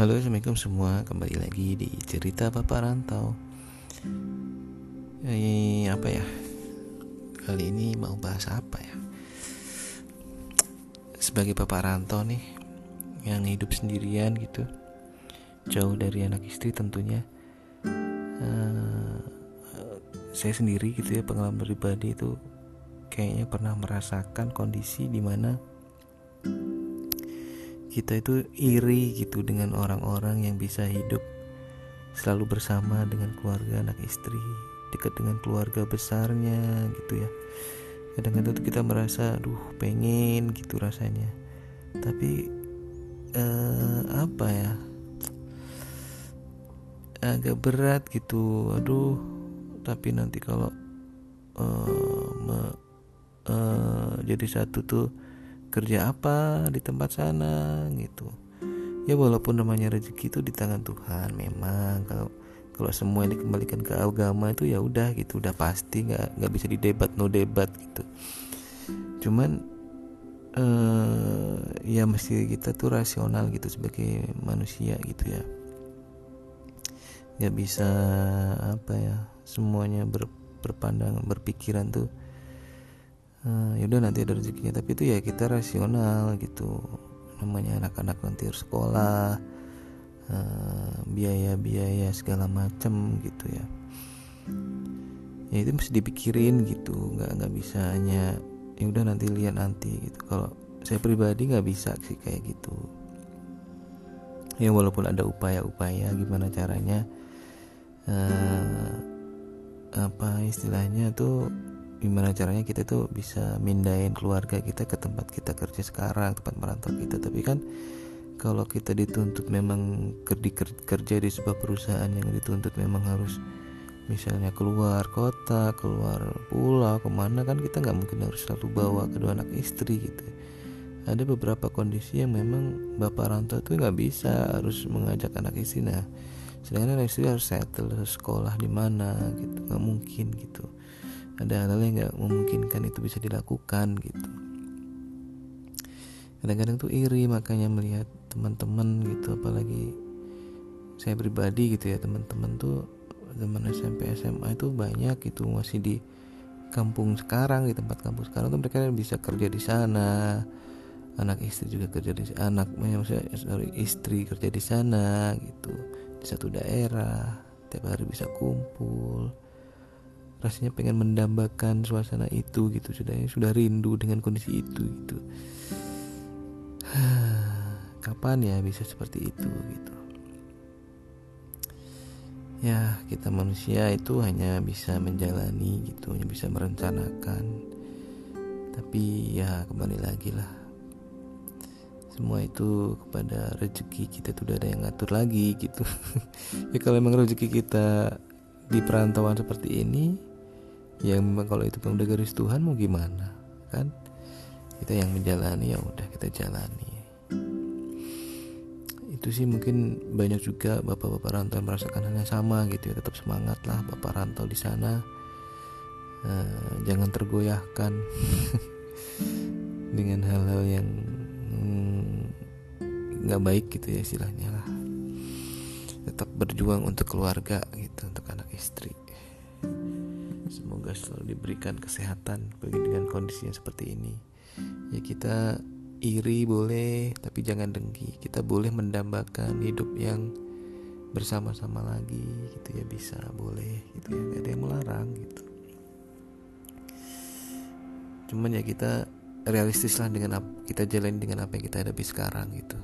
Halo assalamualaikum semua. Kembali lagi di cerita Bapak Rantau. Ini apa ya? Kali ini mau bahas apa ya? Sebagai Bapak Rantau nih Yang hidup sendirian gitu Jauh dari anak istri tentunya uh, Saya sendiri gitu ya pengalaman pribadi itu Kayaknya pernah merasakan kondisi di mana kita itu iri gitu dengan orang-orang yang bisa hidup selalu bersama dengan keluarga anak istri dekat dengan keluarga besarnya gitu ya. Kadang-kadang tuh kita merasa aduh pengen gitu rasanya. Tapi eh, apa ya? Agak berat gitu. Aduh tapi nanti kalau eh, me, eh, jadi satu tuh kerja apa di tempat sana gitu. Ya walaupun namanya rezeki itu di tangan Tuhan memang kalau kalau semua yang dikembalikan ke agama itu ya udah gitu. Udah pasti nggak nggak bisa didebat no debat gitu. Cuman uh, ya mesti kita tuh rasional gitu sebagai manusia gitu ya. Nggak bisa apa ya semuanya ber, berpandang berpikiran tuh uh, ya udah nanti ada rezekinya. Tapi itu ya kita rasional gitu. Namanya anak-anak nanti harus sekolah uh, biaya-biaya segala macam gitu ya. Ya itu mesti dipikirin gitu. Nggak nggak bisa hanya ya udah nanti lihat nanti gitu. Kalau saya pribadi nggak bisa sih kayak gitu. Ya walaupun ada upaya-upaya gimana caranya uh, apa istilahnya tuh gimana caranya kita tuh bisa mindahin keluarga kita ke tempat kita kerja sekarang tempat merantau kita. Tapi kan kalau kita dituntut memang kerja di sebuah perusahaan yang dituntut memang harus misalnya keluar kota keluar pulau ke mana kan kita nggak mungkin harus selalu bawa kedua anak istri gitu. Ada beberapa kondisi yang memang bapak rantau tuh nggak bisa harus mengajak anak istri. Nah sedangkan anak istri harus settle sekolah di mana gitu. Nggak mungkin gitu ada hal-hal yang nggak memungkinkan itu bisa dilakukan gitu. Kadang-kadang tuh iri makanya melihat teman-teman gitu. Apalagi saya pribadi gitu ya teman-teman tuh teman SMP SMA itu banyak itu masih di kampung sekarang di tempat kampung sekarang tuh mereka bisa kerja di sana. Anak istri juga kerja di anak maksudnya sorry, istri kerja di sana gitu. Di satu daerah tiap hari bisa kumpul rasanya pengen mendambakan suasana itu gitu sudah sudah rindu dengan kondisi itu gitu. Kapan ya bisa seperti itu gitu? Ya kita manusia itu hanya bisa menjalani gitu hanya bisa merencanakan. Tapi ya kembali lagi lah. Semua itu kepada rezeki kita tuh udah ada yang ngatur lagi gitu. Ya kalau memang rezeki kita di perantauan seperti ini ya memang kalau itu udah garis Tuhan mau gimana? Kan? Kita yang menjalani ya udah kita jalani. Itu sih mungkin banyak juga bapak-bapak rantau yang merasakan hal yang sama gitu ya. Tetap semangat lah bapak rantau di sana. Uh, jangan tergoyahkan dengan hal-hal yang hmm, nggak hmm, baik gitu ya istilahnya lah. Tetap berjuang untuk keluarga gitu untuk anak istri Semoga selalu diberikan kesehatan bagi dengan kondisi yang seperti ini. Ya kita iri boleh, tapi jangan dengki. Kita boleh mendambakan hidup yang bersama-sama lagi gitu ya bisa boleh gitu ya gak ada yang melarang gitu cuman ya kita realistis lah dengan apa, kita jalan dengan apa yang kita hadapi sekarang gitu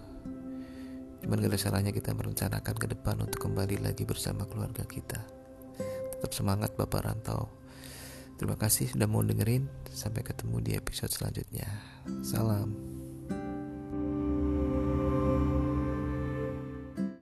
cuman gak ada salahnya kita merencanakan ke depan untuk kembali lagi bersama keluarga kita tetap semangat Bapak Rantau Terima kasih sudah mau dengerin. Sampai ketemu di episode selanjutnya. Salam.